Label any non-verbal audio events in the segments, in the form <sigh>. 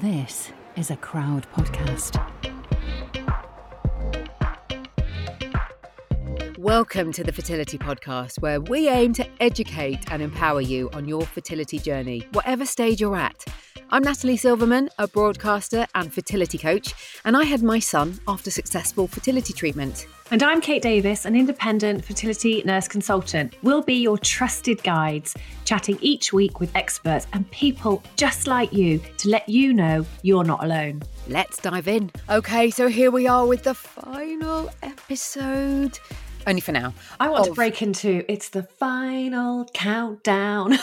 This is a crowd podcast. Welcome to the Fertility Podcast, where we aim to educate and empower you on your fertility journey, whatever stage you're at. I'm Natalie Silverman, a broadcaster and fertility coach, and I had my son after successful fertility treatment. And I'm Kate Davis, an independent fertility nurse consultant. We'll be your trusted guides, chatting each week with experts and people just like you to let you know you're not alone. Let's dive in. Okay, so here we are with the final episode. Only for now. I want of... to oh. break into it's the final countdown.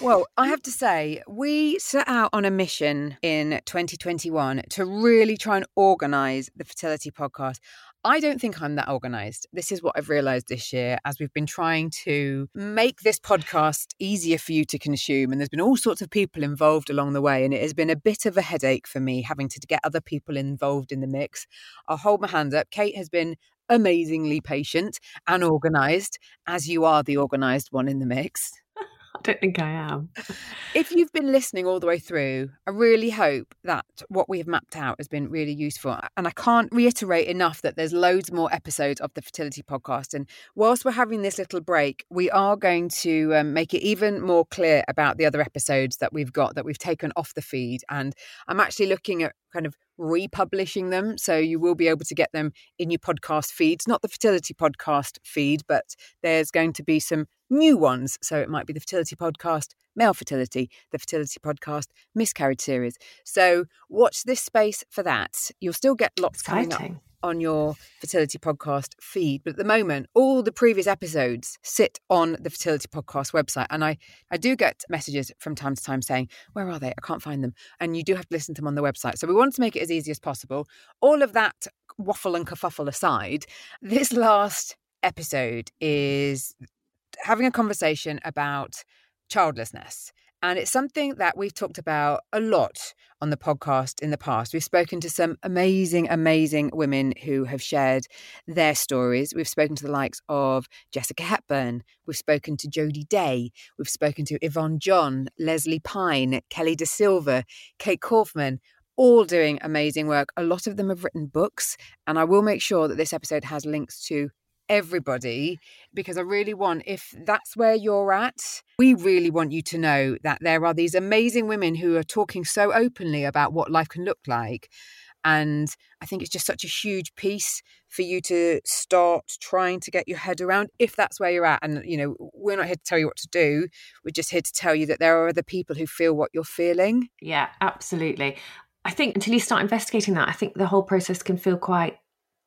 well, I have to say, we set out on a mission in 2021 to really try and organise the fertility podcast. I don't think I'm that organized. This is what I've realized this year as we've been trying to make this podcast easier for you to consume. And there's been all sorts of people involved along the way. And it has been a bit of a headache for me having to get other people involved in the mix. I'll hold my hand up. Kate has been amazingly patient and organized, as you are the organized one in the mix. I don't think I am. if you've been listening all the way through, I really hope that what we have mapped out has been really useful. And I can't reiterate enough that there's loads more episodes of the Fertility Podcast. And whilst we're having this little break, we are going to um, make it even more clear about the other episodes that we've got that we've taken off the feed. And I'm actually looking at kind of republishing them. So you will be able to get them in your podcast feeds, not the fertility podcast feed, but there's going to be some new ones. So it might be the fertility podcast, male fertility, the fertility podcast, miscarriage series. So watch this space for that. You'll still get lots Exciting. coming up on your fertility podcast feed. But at the moment, all the previous episodes sit on the fertility podcast website. And I, I do get messages from time to time saying, Where are they? I can't find them. And you do have to listen to them on the website. So we want to make it as easy as possible. All of that waffle and kerfuffle aside, this last episode is having a conversation about childlessness. And it's something that we've talked about a lot on the podcast in the past. We've spoken to some amazing, amazing women who have shared their stories. We've spoken to the likes of Jessica Hepburn. We've spoken to Jody Day. We've spoken to Yvonne John, Lesley Pyne, Kelly De Silva, Kate Kaufmann all doing amazing work. A lot of them have written books, and I will make sure that this episode has links to everybody because I really want, if that's where you're at, we really want you to know that there are these amazing women who are talking so openly about what life can look like. And I think it's just such a huge piece for you to start trying to get your head around if that's where you're at. And, you know, we're not here to tell you what to do. We're just here to tell you that there are other people who feel what you're feeling. Yeah, absolutely. I think until you start investigating that, I think the whole process can feel quite,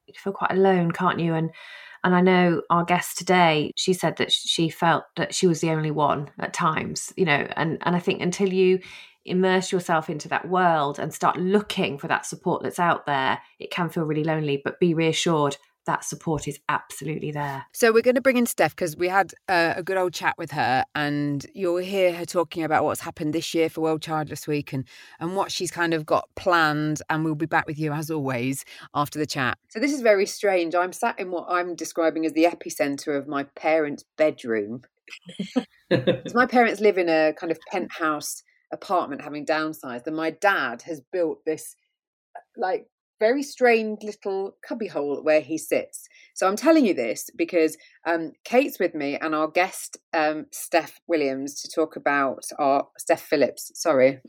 you feel quite alone, can't you? And and I know our guest today, she said that she felt that she was the only one at times, you know, and, and I think until you immerse yourself into that world and start looking for that support that's out there, it can feel really lonely, but be reassured that support is absolutely there. So we're going to bring in Steph because we had uh, a good old chat with her, and you'll hear her talking about what's happened this year for World Childless Week and and what she's kind of got planned. And we'll be back with you as always after the chat. So this is very strange. I'm sat in what I'm describing as the epicenter of my parents' bedroom. my parents live in a kind of penthouse apartment, having downsized, and my dad has built this like very strange little cubbyhole where he sits. So I'm telling you this because um, Kate's with me and our guest, um, Steph Williams, to talk about our Steph Phillips. Sorry.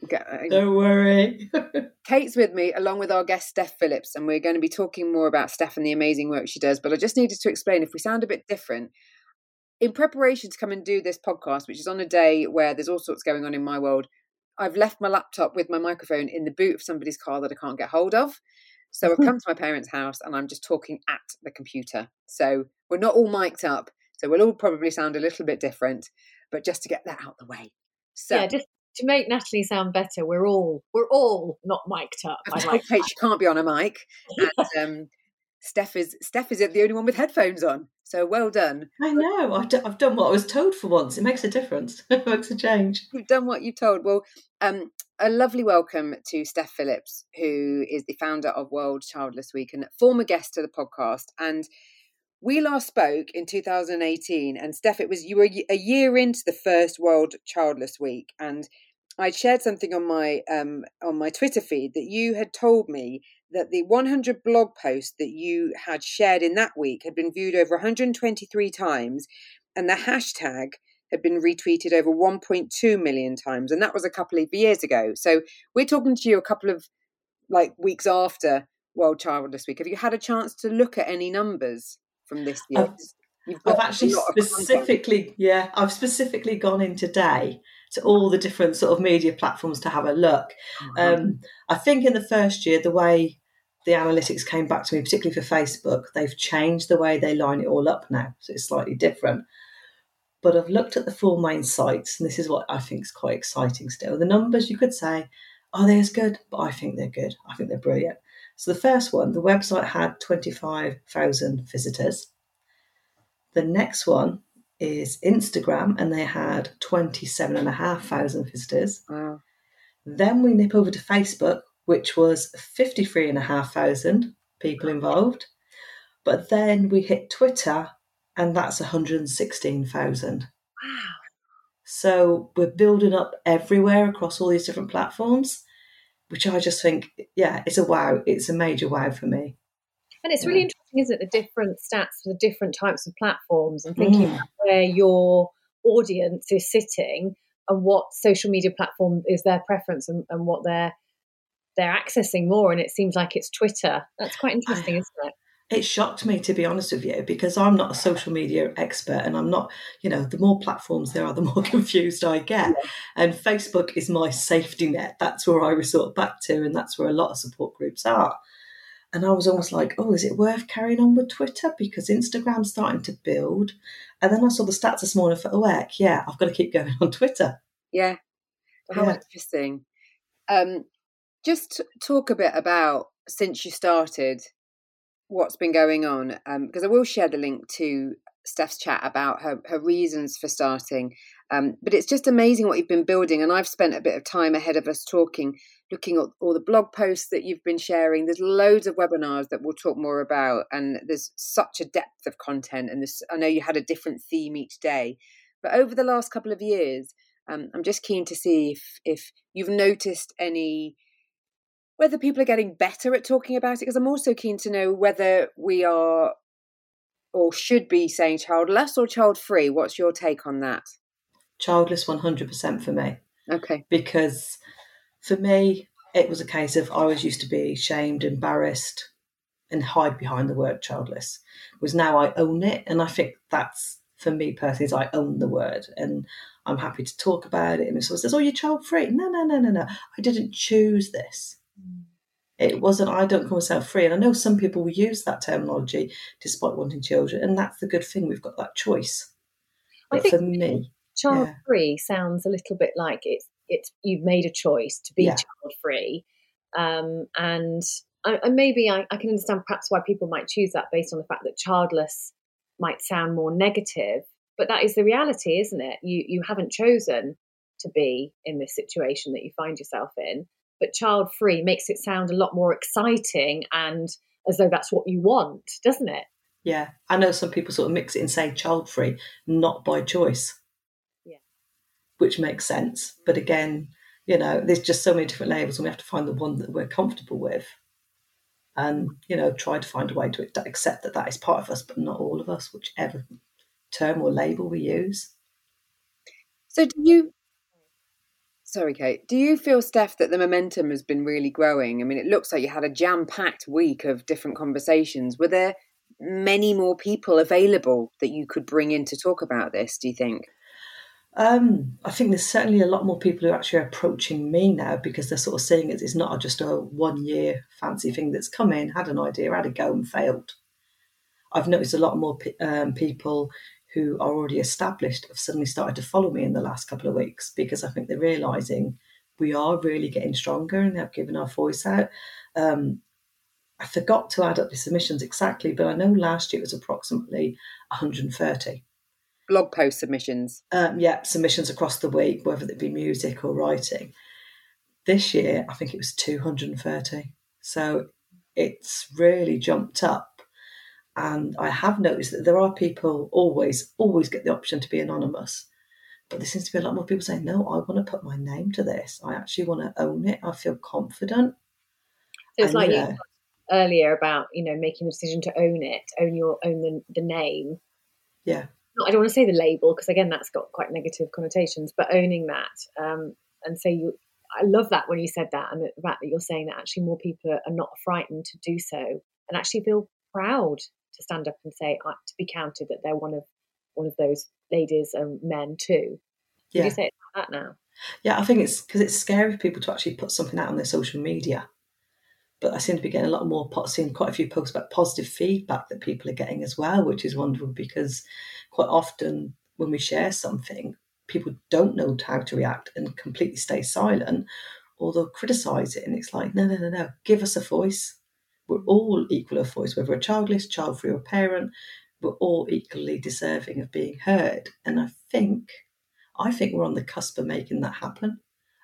Don't worry. <laughs> Kate's with me along with our guest, Steph Phillips, and we're going to be talking more about Steph and the amazing work she does. But I just needed to explain if we sound a bit different, in preparation to come and do this podcast, which is on a day where there's all sorts going on in my world, I've left my laptop with my microphone in the boot of somebody's car that I can't get hold of. So I've come to my parents' house and I'm just talking at the computer. So we're not all mic'd up. So we'll all probably sound a little bit different, but just to get that out the way. So yeah, just to make Natalie sound better, we're all we're all not mic'd up. I like Kate, she can't be on a mic. And <laughs> um, Steph is Steph is the only one with headphones on. So well done. I know. I've, d- I've done what I was told for once. It makes a difference. <laughs> it makes a change. You've done what you're told. Well, um, a lovely welcome to Steph Phillips, who is the founder of World Childless Week and former guest to the podcast. And we last spoke in 2018, and Steph, it was you were a year into the first World Childless Week, and I shared something on my um, on my Twitter feed that you had told me that the 100 blog posts that you had shared in that week had been viewed over 123 times, and the hashtag had been retweeted over 1.2 million times, and that was a couple of years ago. So we're talking to you a couple of like weeks after World Childless Week. Have you had a chance to look at any numbers from this year? I've, I've actually specifically, yeah, I've specifically gone in today to all the different sort of media platforms to have a look. Mm-hmm. Um, I think in the first year, the way the analytics came back to me, particularly for Facebook, they've changed the way they line it all up now, so it's slightly different. But I've looked at the four main sites, and this is what I think is quite exciting still. The numbers, you could say, oh, are they as good? But I think they're good. I think they're brilliant. So the first one, the website had 25,000 visitors. The next one is Instagram, and they had 27,500 visitors. Wow. Then we nip over to Facebook, which was 53,500 people involved. But then we hit Twitter, and that's 116,000. Wow. So we're building up everywhere across all these different platforms, which I just think, yeah, it's a wow. It's a major wow for me. And it's really interesting, isn't it? The different stats for the different types of platforms and thinking mm. where your audience is sitting and what social media platform is their preference and, and what they're they're accessing more. And it seems like it's Twitter. That's quite interesting, isn't it? It shocked me to be honest with you because I'm not a social media expert and I'm not, you know, the more platforms there are, the <laughs> more confused I get. Yeah. And Facebook is my safety net. That's where I resort back to, and that's where a lot of support groups are. And I was almost like, oh, is it worth carrying on with Twitter? Because Instagram's starting to build. And then I saw the stats this morning for OEC. Yeah, I've got to keep going on Twitter. Yeah. How yeah. interesting. Um, just talk a bit about since you started what's been going on because um, I will share the link to Steph's chat about her, her reasons for starting. Um, but it's just amazing what you've been building. And I've spent a bit of time ahead of us talking, looking at all the blog posts that you've been sharing. There's loads of webinars that we'll talk more about. And there's such a depth of content. And this, I know you had a different theme each day. But over the last couple of years, um, I'm just keen to see if, if you've noticed any whether people are getting better at talking about it because i'm also keen to know whether we are or should be saying childless or child free what's your take on that? Childless 100% for me. Okay. Because for me it was a case of i was used to be shamed embarrassed and hide behind the word childless. Was now i own it and i think that's for me personally is i own the word and i'm happy to talk about it. And someone says oh you're child free no no no no no. I didn't choose this it wasn't, I don't call myself free. And I know some people will use that terminology despite wanting children. And that's the good thing. We've got that choice. But I think for me, child yeah. free sounds a little bit like it's, it's, you've made a choice to be yeah. child free. Um, and I, and maybe I, I can understand perhaps why people might choose that based on the fact that childless might sound more negative, but that is the reality, isn't it? You you haven't chosen to be in this situation that you find yourself in but child free makes it sound a lot more exciting and as though that's what you want, doesn't it? Yeah, I know some people sort of mix it and say child free, not by choice. Yeah. Which makes sense. But again, you know, there's just so many different labels and we have to find the one that we're comfortable with. And, you know, try to find a way to accept that that is part of us, but not all of us, whichever term or label we use. So, do you Sorry, Kate. Do you feel, Steph, that the momentum has been really growing? I mean, it looks like you had a jam packed week of different conversations. Were there many more people available that you could bring in to talk about this, do you think? Um, I think there's certainly a lot more people who are actually approaching me now because they're sort of seeing it. It's not just a one year fancy thing that's come in, had an idea, had a go, and failed. I've noticed a lot more um, people who are already established have suddenly started to follow me in the last couple of weeks because I think they're realizing we are really getting stronger and they've given our voice out. Um, I forgot to add up the submissions exactly, but I know last year it was approximately 130. Blog post submissions? Um, yeah, submissions across the week, whether it be music or writing. This year, I think it was 230. So it's really jumped up. And I have noticed that there are people always, always get the option to be anonymous. But there seems to be a lot more people saying, no, I want to put my name to this. I actually want to own it. I feel confident. So it's and, like you know, earlier about, you know, making the decision to own it, own your own the, the name. Yeah. I don't want to say the label because again that's got quite negative connotations, but owning that um, and so you I love that when you said that and the fact that you're saying that actually more people are, not frightened to do so and actually feel proud to stand up and say uh, to be counted that they're one of one of those ladies and men too. Yeah. you say it like that now? Yeah, I think it's because it's scary for people to actually put something out on their social media. But I seem to be getting a lot more, seeing quite a few posts about positive feedback that people are getting as well, which is wonderful because quite often when we share something, people don't know how to react and completely stay silent or they'll criticize it. And it's like, no, no, no, no, give us a voice. We're all equal of voice, whether we're childless, child free, or parent, we're all equally deserving of being heard. And I think, I think we're on the cusp of making that happen.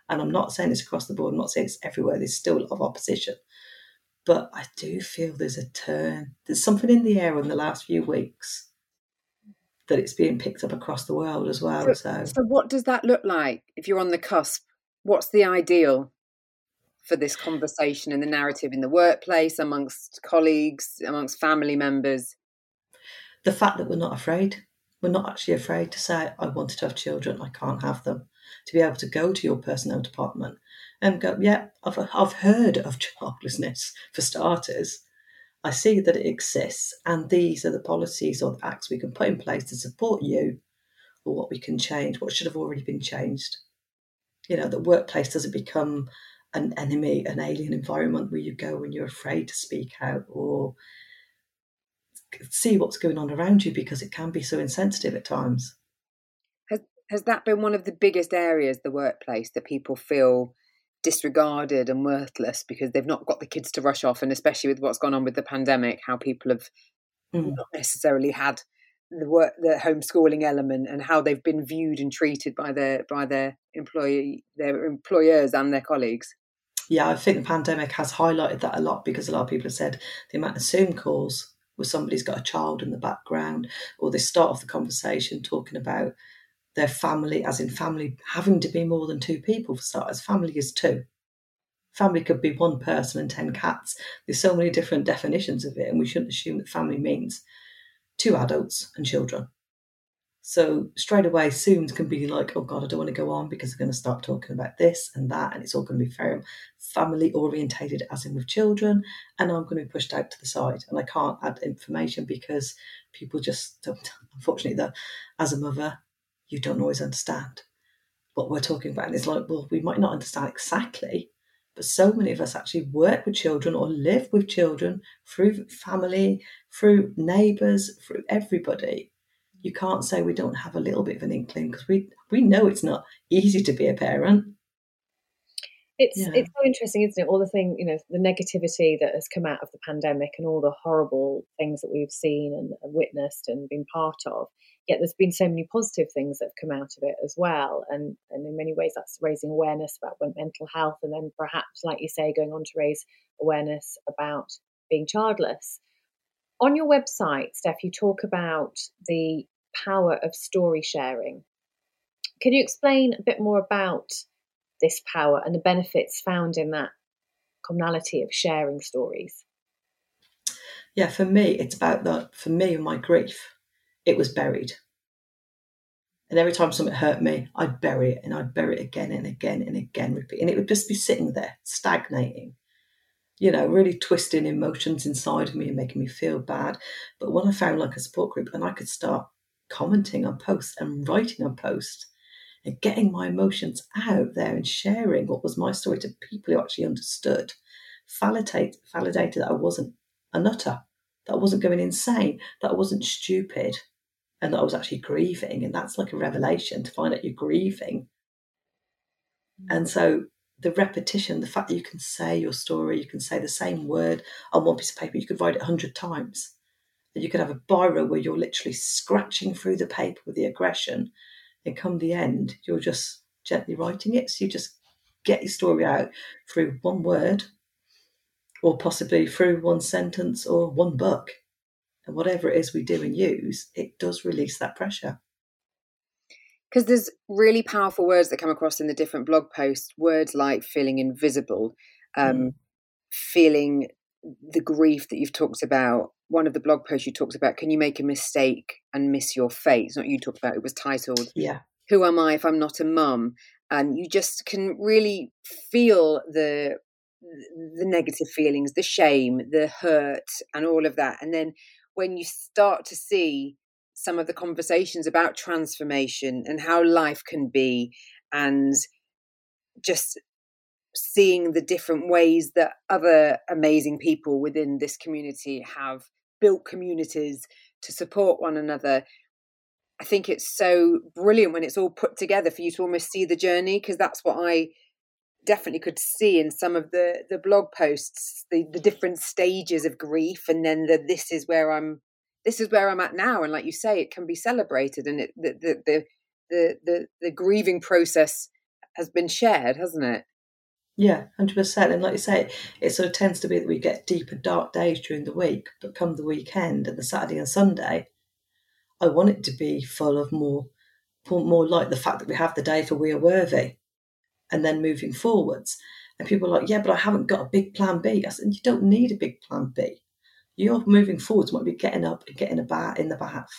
And I'm not saying it's across the board, I'm not saying it's everywhere, there's still a lot of opposition. But I do feel there's a turn. There's something in the air in the last few weeks that it's being picked up across the world as well. So, so, so what does that look like if you're on the cusp? What's the ideal for this conversation and the narrative in the workplace, amongst colleagues, amongst family members? The fact that we're not afraid. We're not actually afraid to say, I wanted to have children, I can't have them. To be able to go to your personnel department and go, yeah, I've, I've heard of <laughs> childlessness for starters. I see that it exists, and these are the policies or the acts we can put in place to support you, or what we can change, what should have already been changed. You know, the workplace doesn't become an enemy, an alien environment where you go and you're afraid to speak out or see what's going on around you because it can be so insensitive at times. Has has that been one of the biggest areas, the workplace, that people feel disregarded and worthless because they've not got the kids to rush off and especially with what's gone on with the pandemic how people have mm. not necessarily had the work the homeschooling element and how they've been viewed and treated by their by their employee their employers and their colleagues yeah i think the pandemic has highlighted that a lot because a lot of people have said the amount of zoom calls where somebody's got a child in the background or they start off the conversation talking about their family, as in family having to be more than two people for starters. Family is two. Family could be one person and 10 cats. There's so many different definitions of it, and we shouldn't assume that family means two adults and children. So straight away, soon can be like, oh God, I don't want to go on because they're going to start talking about this and that, and it's all going to be very family orientated, as in with children, and I'm going to be pushed out to the side, and I can't add information because people just don't. Unfortunately, the, as a mother, you don't always understand what we're talking about. And it's like, well, we might not understand exactly, but so many of us actually work with children or live with children through family, through neighbours, through everybody. You can't say we don't have a little bit of an inkling because we we know it's not easy to be a parent. It's yeah. it's so interesting, isn't it? All the thing, you know, the negativity that has come out of the pandemic and all the horrible things that we've seen and, and witnessed and been part of yet there's been so many positive things that have come out of it as well. And, and in many ways, that's raising awareness about mental health. And then perhaps, like you say, going on to raise awareness about being childless. On your website, Steph, you talk about the power of story sharing. Can you explain a bit more about this power and the benefits found in that commonality of sharing stories? Yeah, for me, it's about that. For me and my grief, it was buried. And every time something hurt me, I'd bury it and I'd bury it again and again and again, repeat. And it would just be sitting there, stagnating, you know, really twisting emotions inside of me and making me feel bad. But when I found like a support group and I could start commenting on posts and writing on posts and getting my emotions out there and sharing what was my story to people who actually understood, validate, validated that I wasn't a nutter, that I wasn't going insane, that I wasn't stupid and that I was actually grieving. And that's like a revelation to find out you're grieving. And so the repetition, the fact that you can say your story, you can say the same word on one piece of paper, you could write it a hundred times. And you could have a biro where you're literally scratching through the paper with the aggression. And come the end, you're just gently writing it. So you just get your story out through one word or possibly through one sentence or one book And whatever it is we do and use, it does release that pressure. Because there's really powerful words that come across in the different blog posts, words like feeling invisible, um, mm. feeling the grief that you've talked about. One of the blog posts you talked about, can you make a mistake and miss your fate? It's not you talked about, it was titled, Yeah. Who Am I If I'm Not a Mum? And you just can really feel the the negative feelings, the shame, the hurt, and all of that. And then when you start to see some of the conversations about transformation and how life can be, and just seeing the different ways that other amazing people within this community have built communities to support one another. I think it's so brilliant when it's all put together for you to almost see the journey because that's what I definitely could see in some of the the blog posts the the different stages of grief and then the this is where I'm this is where I'm at now and like you say it can be celebrated and it the the the the, the, the grieving process has been shared hasn't it yeah, hundred percent. And like you say, it sort of tends to be that we get deep and dark days during the week, but come the weekend and the Saturday and Sunday, I want it to be full of more, more like the fact that we have the day for we are worthy, and then moving forwards. And people are like, yeah, but I haven't got a big plan B. I said, you don't need a big plan B. You're moving forwards might be getting up and getting a bath in the bath,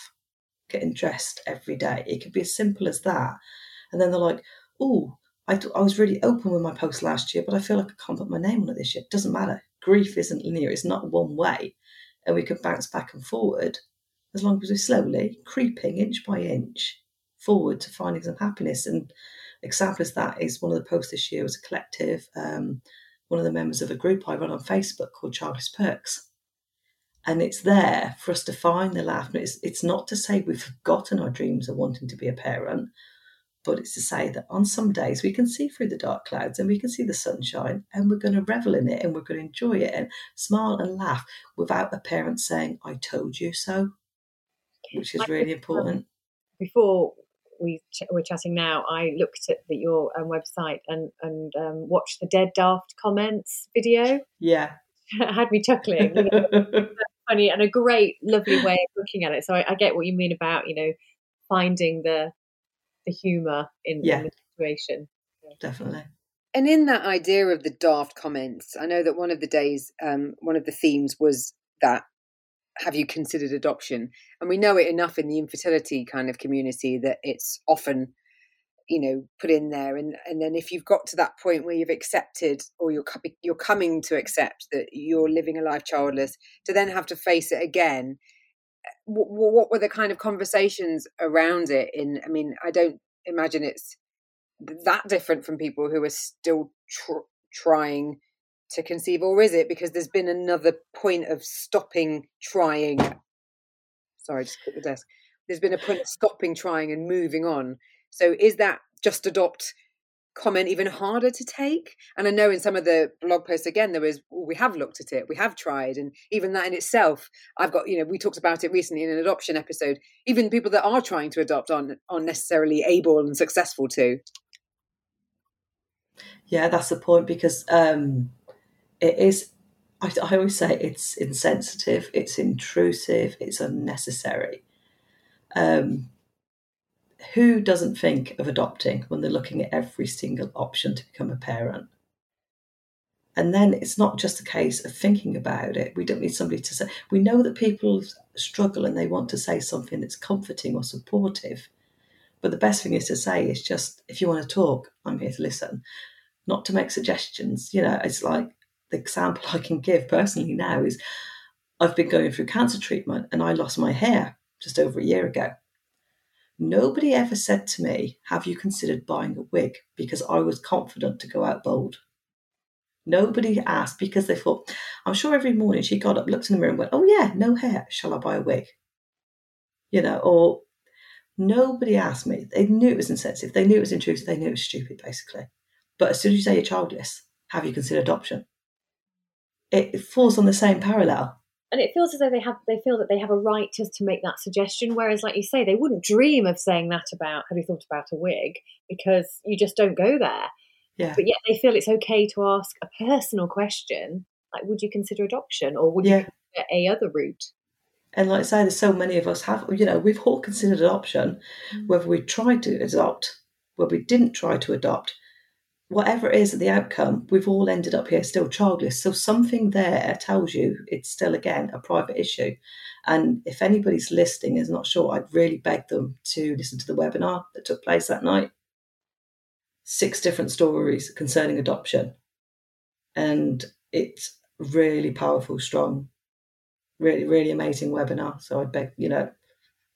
getting dressed every day. It could be as simple as that. And then they're like, oh, I, I was really open with my post last year, but I feel like I can't put my name on it this year. Doesn't matter. Grief isn't linear, it's not one way. And we can bounce back and forward as long as we're slowly creeping inch by inch forward to finding some happiness. And example of that is one of the posts this year was a collective, um, one of the members of a group I run on Facebook called Childless Perks. And it's there for us to find the laugh. And it's, it's not to say we've forgotten our dreams of wanting to be a parent but it's to say that on some days we can see through the dark clouds and we can see the sunshine and we're going to revel in it and we're going to enjoy it and smile and laugh without a parent saying, I told you so, which is really important. Before we ch- we're chatting now, I looked at the, your um, website and, and um, watched the Dead Daft comments video. Yeah. <laughs> It had me chuckling. <laughs> <laughs> You know, funny and a great, lovely way of looking at it. So I, I get what you mean about, you know, finding the the humour in, yeah. in the situation. Definitely. And in that idea of the daft comments, I know that one of the days, um, one of the themes was that have you considered adoption? And we know it enough in the infertility kind of community that it's often, you know, put in there. And and then if you've got to that point where you've accepted or you're you're coming to accept that you're living a life childless, to then have to face it again eh, what, what were the kind of conversations around it? In, I mean, I don't imagine it's that different from people who are still tr- trying to conceive, or is it because there's been another point of stopping trying? Sorry, just put the desk. There's been a point of stopping trying and moving on. So is that just adopt comment even harder to take? And i know in some of the blog posts again there was well, we have looked at it we have tried and even that in itself i've got you know we talked about it recently in an adoption episode even people that are trying to adopt aren't, aren't necessarily able and successful to. Yeah that's the point because um it is I, I always say it's insensitive it's intrusive it's unnecessary. Um who doesn't think of adopting when they're looking at every single option to become a parent? And then it's not just a case of thinking about it. We don't need somebody to say, we know that people struggle and they want to say something that's comforting or supportive. But the best thing is to say is just, if you want to talk, I'm here to listen, not to make suggestions. You know, it's like the example <laughs> I can give personally now is I've been going through cancer treatment and I lost my hair just over a year ago. Nobody ever said to me, Have you considered buying a wig? Because I was confident to go out bold. Nobody asked because they thought, I'm sure every morning she got up, looked in the mirror, and went, Oh, yeah, no hair. Shall I buy a wig? You know, or nobody asked me. They knew it was insensitive. They knew it was intrusive. They knew it was stupid, basically. But as soon as you say you're childless, have you considered adoption? It, it falls on the same parallel and it feels as though they have they feel that they have a right to, to make that suggestion whereas like you say they wouldn't dream of saying that about have you thought about a wig because you just don't go there yeah. but yet they feel it's okay to ask a personal question like would you consider adoption or would yeah. you consider a other route And like I say, there's so many of us have, you know, we've all considered adoption, mm. whether we tried to adopt, whether we didn't try to adopt, whatever it is the outcome, we've all ended up here still childless. So something there tells you it's still, again, a private issue. And if anybody's listening is not sure, I'd really beg them to listen to the webinar that took place that night. Six different stories concerning adoption. And it's really powerful, strong, really, really amazing webinar. So I beg, you know,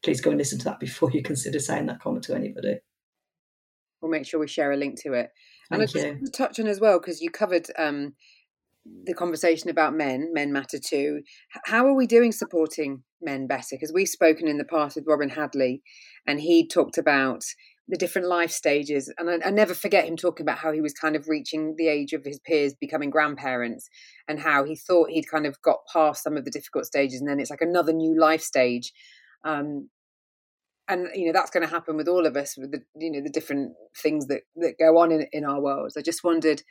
please go and listen to that <laughs> before you consider saying that comment to anybody. We'll make sure we share a link to it. Thank and I just touch on as well because you covered um, the conversation about men, men matter too. How are we doing supporting men better? Because we've spoken in the past with Robin Hadley, and he talked about the different life stages. And I, I, never forget him talking about how he was kind of reaching the age of his peers becoming grandparents and how he thought he'd kind of got past some of the difficult stages and then it's like another new life stage. Um, and you know that's going to happen with all of us with the you know the different things that that go on in, in our worlds. I just wondered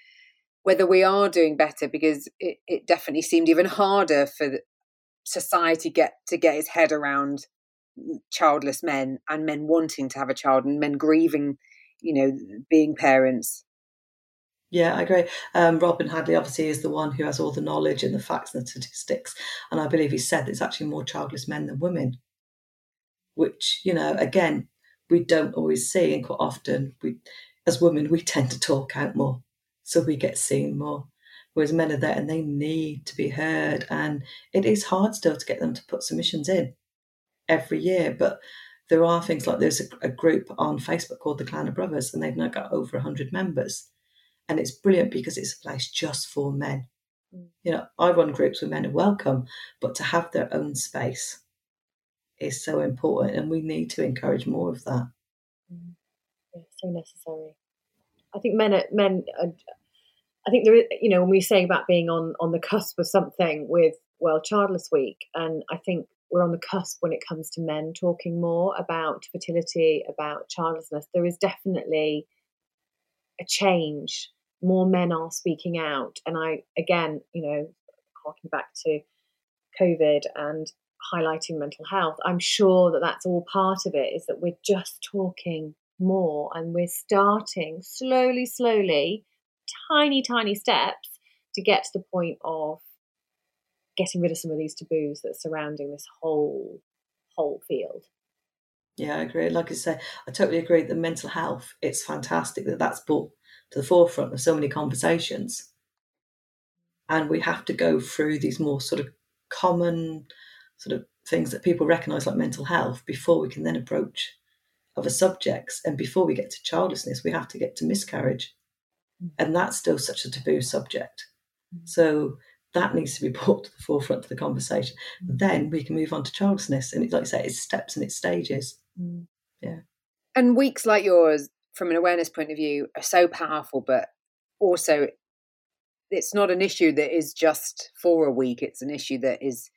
whether we are doing better because it, it definitely seemed even harder for society get to get his head around childless men and men wanting to have a child and men grieving, you know, being parents. Yeah, I agree. Um, Robin Hadley obviously is the one who has all the knowledge and the facts and the statistics. And I believe he said there's actually more childless men than women, which, you know, again, we don't always see. And quite often, we, as women, we <laughs> tend to talk out more. So we get seen more. Whereas men are there and they need to be heard. And it is hard still to get them to put submissions in every year. But there are things like there's a, a group on Facebook called the Clan of Brothers, and they've now got over 100 members. And it's brilliant because it's a place just for men. Mm. You know, I run groups where men are welcome, but to have their own space is so important, and we need to encourage more of that. Mm. Yeah, so necessary. I think men are, men are, I think there is, you know, when we say about being on on the cusp of something with World Childless Week, and I think we're on the cusp when it comes to men talking more about fertility, about childlessness. There is definitely a change. More men are speaking out. And I, again, you know, harking back to COVID and highlighting mental health, I'm sure that that's all part of it, is that we're just talking more and we're starting slowly, slowly, tiny, tiny steps to get to the point of getting rid of some of these taboos that are surrounding this whole whole field. Yeah, I agree. Like I say, I totally agree that mental health, it's fantastic that that's brought to the forefront of so many conversations. And we have to go through these more sort of common sort of things that people recognize like mental health before we can then approach other subjects. And before we get to childlessness, we have to get to miscarriage. Mm. And that's still such a taboo subject. Mm. So that needs to be <laughs> brought to the forefront of the conversation. Mm. Then we can move on to childlessness. And it's like I say, it's steps and it's stages. Yeah. And weeks like yours, from an awareness point of view, are so powerful, but also it's not an issue that is just for a week. It's an issue that is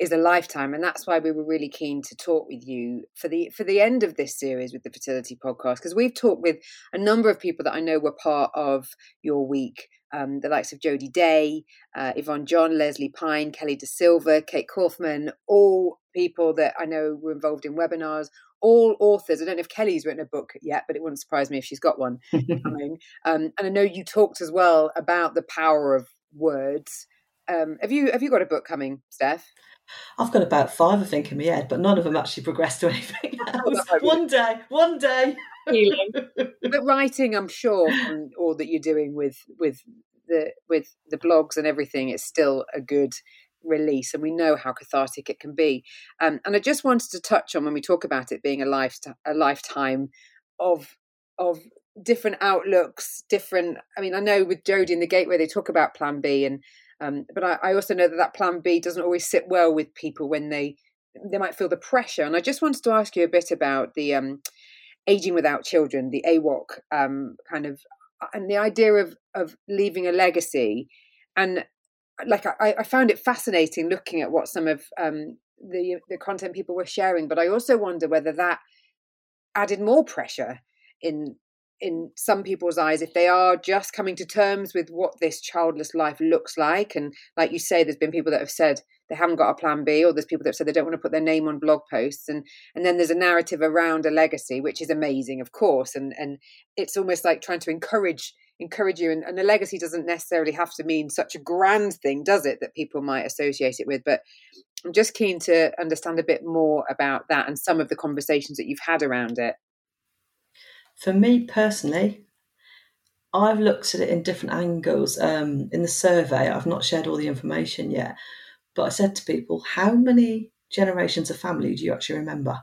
is a lifetime and that's why we were really keen to talk with you for the for the end of this series with the fertility podcast because we've talked with a number of people that I know were part of your week um, the likes of Jody Day, uh, Yvonne John, Lesley Pyne, Kelly De Silva, Kate Kaufmann, all people that I know were involved in webinars, all authors. I don't know if Kelly's written a book yet, but it wouldn't surprise me if she's got one <laughs> coming. Um, and I know you talked as well about the power of words. Um, have you have you got a book coming, Steph? I've got about five, I think, in my head, but none of them actually progressed to anything <laughs> else. one day, one day. <laughs> but writing, I'm sure, from all that you're doing with with the with the blogs and everything, it's still a good release, and we know how cathartic it can be. Um, and I just wanted to touch on when we talk about it being a life a lifetime of of different outlooks, different. I mean, I know with Jody in the Gateway, they talk about Plan B, and um, but I, I also know that that Plan B doesn't always sit well with people when they they might feel the pressure. And I just wanted to ask you a bit about the um, aging without children, the AWOC um, kind of, uh, and the idea of of leaving a legacy. And like I, I found it fascinating looking at what some of um, the the content people were sharing, but I also wonder whether that added more pressure in in some people's eyes if they are just coming to terms with what this childless life looks like and like you say there's been people that have said they haven't got a plan B, or there's people that said they don't want to put their name on blog posts, and and then there's a narrative around a legacy, which is amazing, of course, and and it's almost like trying to encourage encourage you and, and a legacy doesn't necessarily have to mean such a grand thing does it that people might associate it with? But i'm just keen to understand a bit more about that and some of the conversations that you've had around it for me personally I've looked at it in different angles. Um, in the survey, I've not shared all the information yet, but I said to people, how many generations of family do you actually remember?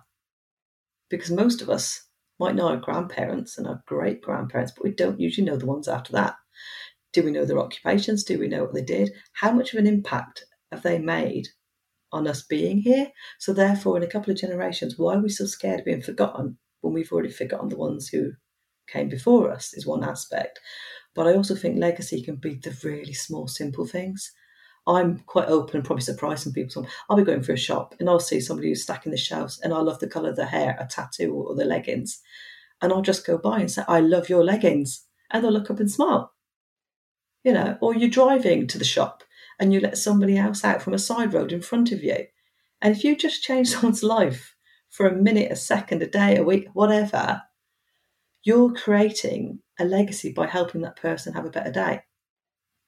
Because most of us might know our grandparents and our great grandparents, but we don't usually know the ones after that. Do we know their occupations? Do we know what they did? How much of an impact have they made on us being here? So, therefore, in a couple of generations, why are we so scared of being forgotten when we've already forgotten the ones who came before us is one aspect. But I also think legacy can be the really small, simple things. I'm quite open and probably surprise some people. I'll be going for a shop and I'll see somebody who's stacking the shelves and I love the colour of their hair, a tattoo, or the leggings. And I'll just go by and say, I love your leggings. And they'll look up and smile. You know, or you're driving to the shop and you let somebody else out from a side road in front of you. And if you just change <laughs> someone's life for a minute, a second, a day, a week, whatever, you're creating a legacy by helping that person have a better day.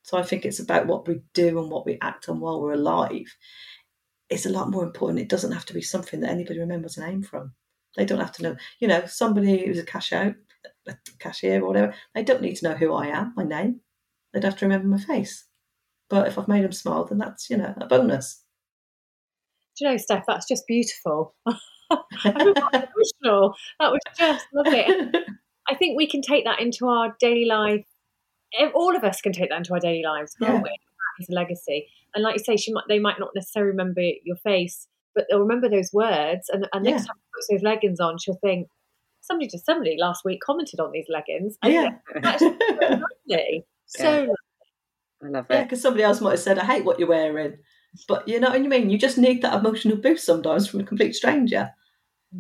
So I think it's about what we do and what we act on while we're alive. It's a lot more important. It doesn't have to be something that anybody remembers a name from. They don't have to know, you know, somebody who's a cash out, a cashier or whatever, they don't need to know who I am, my name. They'd have to remember my face. But if I've made them smile, then that's, you know, a bonus. Do you know, Steph, that's just beautiful. <laughs> <laughs> emotional. That was just lovely. I think we can take that into our daily life. All of us can take that into our daily lives, can't yeah. we? It's a legacy. And like you say, she might they might not necessarily remember your face, but they'll remember those words. And, and next yeah. time she puts those leggings on, she'll think, somebody just somebody last week commented on these leggings. And yeah. That's so <laughs> lovely. So yeah. lovely. I love it. Yeah, because somebody else might have said, I hate what you're wearing. But you know what I mean? You just need that emotional boost sometimes from a complete stranger.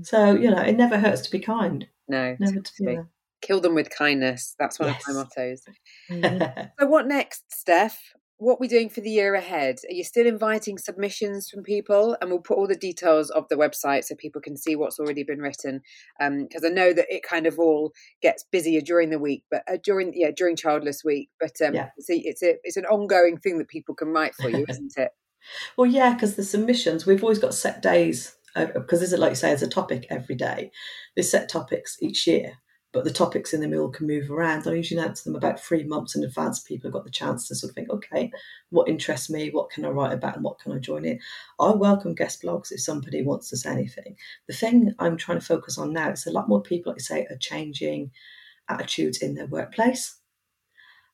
So, you know, it never hurts to be kind. No. Never to, know kill them with kindness. That's one yes. of my mottos. Mm-hmm. so, what next, Steph? What are we doing for the year ahead? Are you still inviting submissions from people? And we'll put all the details of the website so people can see what's already been written. Because um, I know that it kind of all gets busier during the week, but uh, during yeah during Childless Week. But um, yeah. it's, a, it's a it's an ongoing thing that people can write for you, isn't it? <laughs> well, yeah, because the submissions we've always got set days because there's like you say, there's a topic every day. There's set topics each year but the topics in the middle can move around. I usually announce them about three months in advance. People have got the chance to sort of think, okay, what interests me? What can I write about? And what can I join in? I welcome guest blogs if somebody wants to say anything. The thing I'm trying to focus on now is a lot more people, like I say, are changing attitudes in their workplace.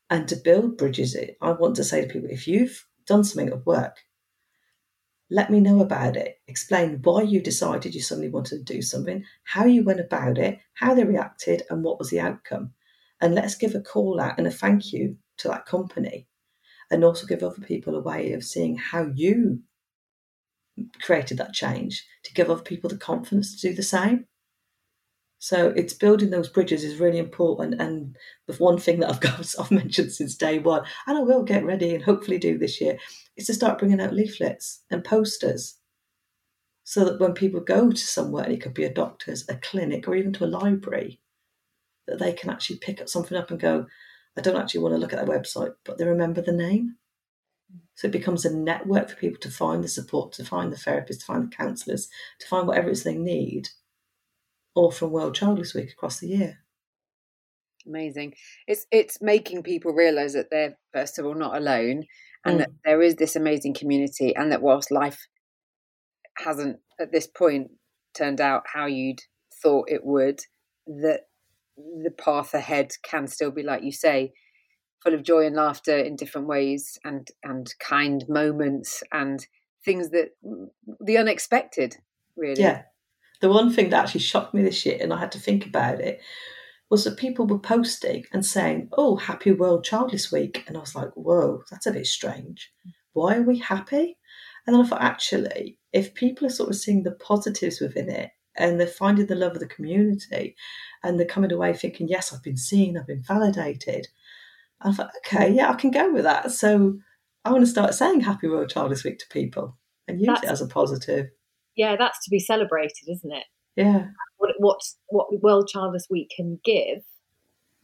And to build bridges, I want to say to people, if you've done something at work let me know about it. Explain why you decided you suddenly wanted to do something, how you went about it, how they reacted, and what was the outcome. And let's give a call out and a thank you to that company. And also give other people a way of seeing how you created that change to give other people the confidence to do the same. So it's building those bridges is really important. And the one thing that I've <laughs> got, I've mentioned since day one, and I will get ready and hopefully do this year, is to start bringing out leaflets and posters so that when people go to somewhere, and it could be a doctor's, a clinic, or even to a library, that they can actually pick up something up and go, I don't actually want to look at that website, but they remember the name. So it becomes a network for people to find the support, to find the therapists, to find the counsellors, to find whatever it is they need, all from World Childless Week across the year. Amazing. It's it's making people realise that they're first of all not alone and mm. that there is this amazing community and that whilst life hasn't at this point turned out how you'd thought it would that the path ahead can still be like you say full of joy and laughter in different ways and and kind moments and things that the unexpected really yeah the one thing that actually shocked me this year and i had to think about it was that people were posting and saying, Oh, happy World Childless Week. And I was like, Whoa, that's a bit strange. Why are we happy? And then I thought, actually, if people are sort of seeing the positives within it and they're finding the love of the community and they're coming away thinking, Yes, I've been seen, I've been validated. I thought, okay, yeah, I can go with that. So I want to start saying Happy World Childless Week to people and use that's, it as a positive. Yeah, that's to be celebrated, isn't it? Yeah. What what what World Childless Week can give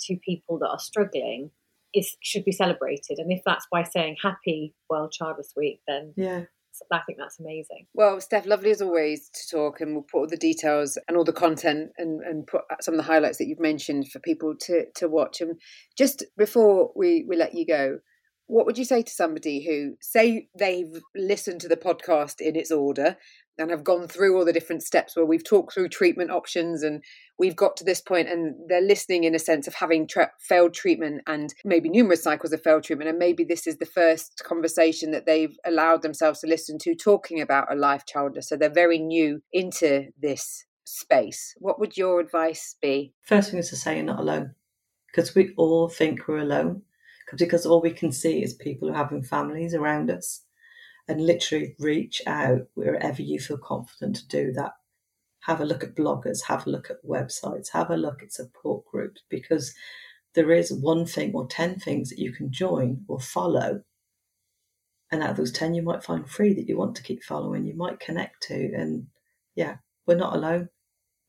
to people that are struggling is should be celebrated. And if that's by saying happy World Childless Week, then yeah. I think that's amazing. Well, Steph, lovely as always to talk, and we'll put all the details and all the content and, and put some of the highlights that you've mentioned for people to, to watch. And just before we, we let you go, what would you say to somebody who say they've listened to the podcast in its order and have gone through all the different steps where we've talked through treatment options and we've got to this point and they're listening in a sense of having tra- failed treatment and maybe numerous cycles of failed treatment and maybe this is the first conversation that they've allowed themselves to listen to talking about a life childless. So they're very new into this space. What would your advice be? First thing is to say you're not alone because we all think we're alone because all we can see is people who having families around us and literally reach out wherever you feel confident to do that. Have a look at bloggers, have a look at websites, have a look at support groups because there is one thing or 10 things that you can join or follow. And out of those 10, you might find three that you want to keep following, you might connect to. And yeah, we're not alone.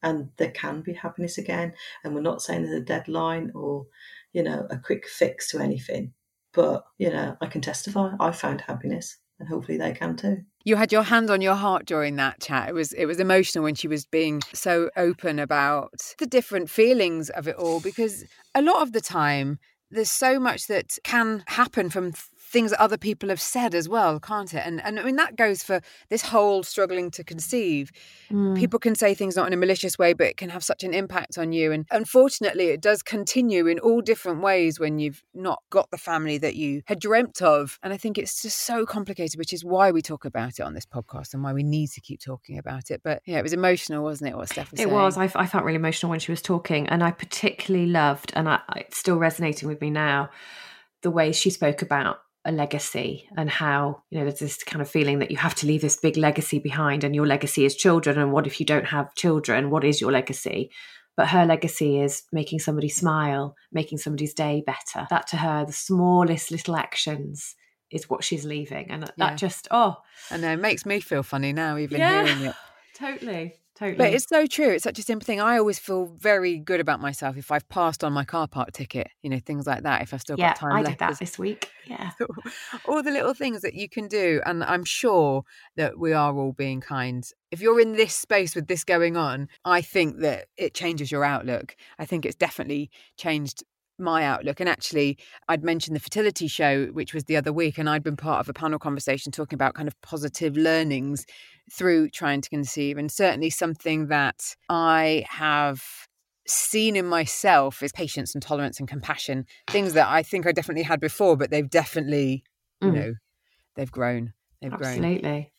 And there can be happiness again. And we're not saying there's a deadline or you know, a quick fix to anything. But, you know, I can testify I found happiness and hopefully they can too. You had your hand on your heart during that chat. It was it was emotional when she was being so open about the different feelings of it all because a lot of the time there's so much that can happen from things that other people have said as well, can't it? And and I mean that goes for this whole struggling to conceive. Mm. People can say things not in a malicious way, but it can have such an impact on you. And unfortunately, it does continue in all different ways when you've not got the family that you had dreamt of. And I think it's just so complicated, which is why we talk about it on this podcast and why we need to keep talking about it. But yeah, it was emotional, wasn't it? What Steph was It saying? was. I, I, felt really emotional when she was talking, and I particularly loved, and I, it's still resonating with me now, the way she spoke about a legacy and how you know there's this kind of feeling that you have to leave this big legacy behind and your legacy is children and what if you don't have children? What is your legacy? But her legacy is making somebody smile making somebody's day better. That to her the smallest little actions is what she's leaving. And that, yeah. just oh. And it makes me feel funny now even yeah, hearing it. <laughs> Totally Totally. But it's so true. It's such a simple thing. I always feel very good about myself if I've passed on my car park ticket, you know, things like that. If I've still yeah, got time I left. did that this week. Yeah. <laughs> all the little things that you can do. And I'm sure that we are all being kind. If you're in this space with this going on, I think that it changes your outlook. I think it's definitely changed my outlook. And actually, I'd mentioned the fertility show, which was the other week, and I'd been part of a panel conversation talking about kind of positive learnings through trying to conceive. And certainly something that I have seen in myself is patience and tolerance and compassion, things that I think I definitely had before, but they've definitely, you mm. know, they've grown. They've Absolutely. grown. Absolutely.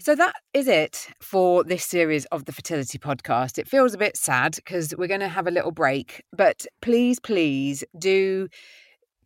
So that is it for this series of the fertility podcast. It feels a bit sad because we're going to have a little break, but please, please do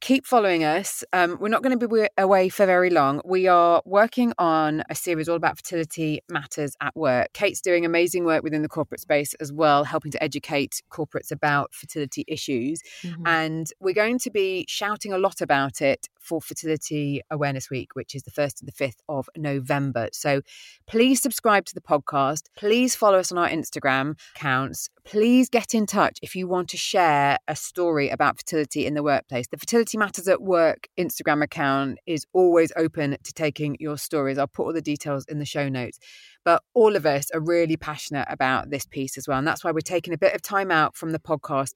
keep following us. Um, we're not going to be away for very long. We are working on a series all about fertility matters at work. Kate's doing amazing work within the corporate space as well, helping to educate corporates about fertility issues. Mm-hmm. And we're going to be shouting a lot about it for Fertility Awareness Week, which is the 1st to the 5th of November. So please subscribe to the podcast. Please follow us on our Instagram accounts. Please get in touch if you want to share a story about fertility in the workplace. The Fertility Matters at Work Instagram account is always open to taking your stories. I'll put all the details in the show notes. But all of us are really passionate about this piece as well. And that's why we're taking a bit of time out from the podcast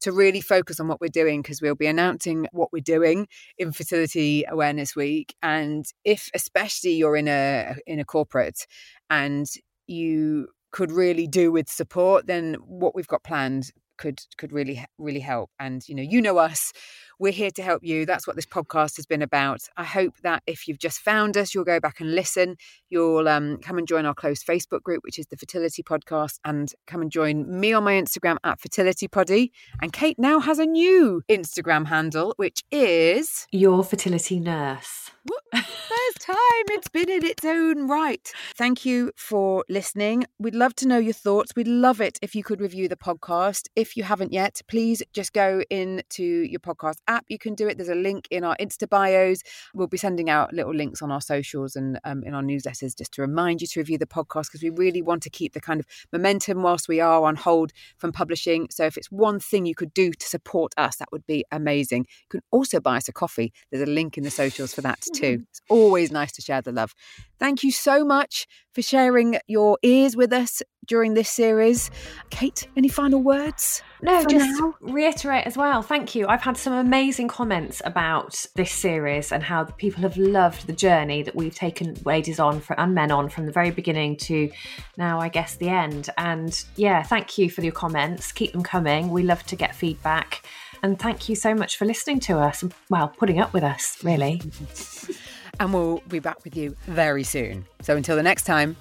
to really focus on what we're doing because we'll be announcing what we're doing in Fertility Awareness Week. And if especially you're in a in a corporate and you could really do with support, then what we've got planned could could really really help and you know you know us we're here to help you that's what this podcast has been about i hope that if you've just found us you'll go back and listen you'll um, come and join our close facebook group which is the fertility podcast and come and join me on my instagram at fertility poddy and kate now has a new instagram handle which is your fertility nurse First time it's been in its own right. Thank you for listening. We'd love to know your thoughts. We'd love it if you could review the podcast. If you haven't yet, please just go into your podcast app. You can do it. There's a link in our Insta bios. We'll be sending out little links on our socials and um, in our newsletters just to remind you to review the podcast because we really want to keep the kind of momentum whilst we are on hold from publishing. So if it's one thing you could do to support us, that would be amazing. You can also buy us a coffee. There's a link in the socials for that too. <laughs> It's always nice to share the love. Thank you so much for sharing your ears with us during this series. Kate, any final words? No, just now? reiterate as well. Thank you. I've had some amazing comments about this series and how people have loved the journey that we've taken ladies on for, and men on from the very beginning to now, I guess, the end. And yeah, thank you for your comments. Keep them coming. We love to get feedback. And thank you so much for listening to us and, well, putting up with us, really. <laughs> and we'll be back with you very soon. So until the next time.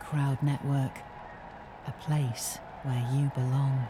Crowd Network, a place where you belong.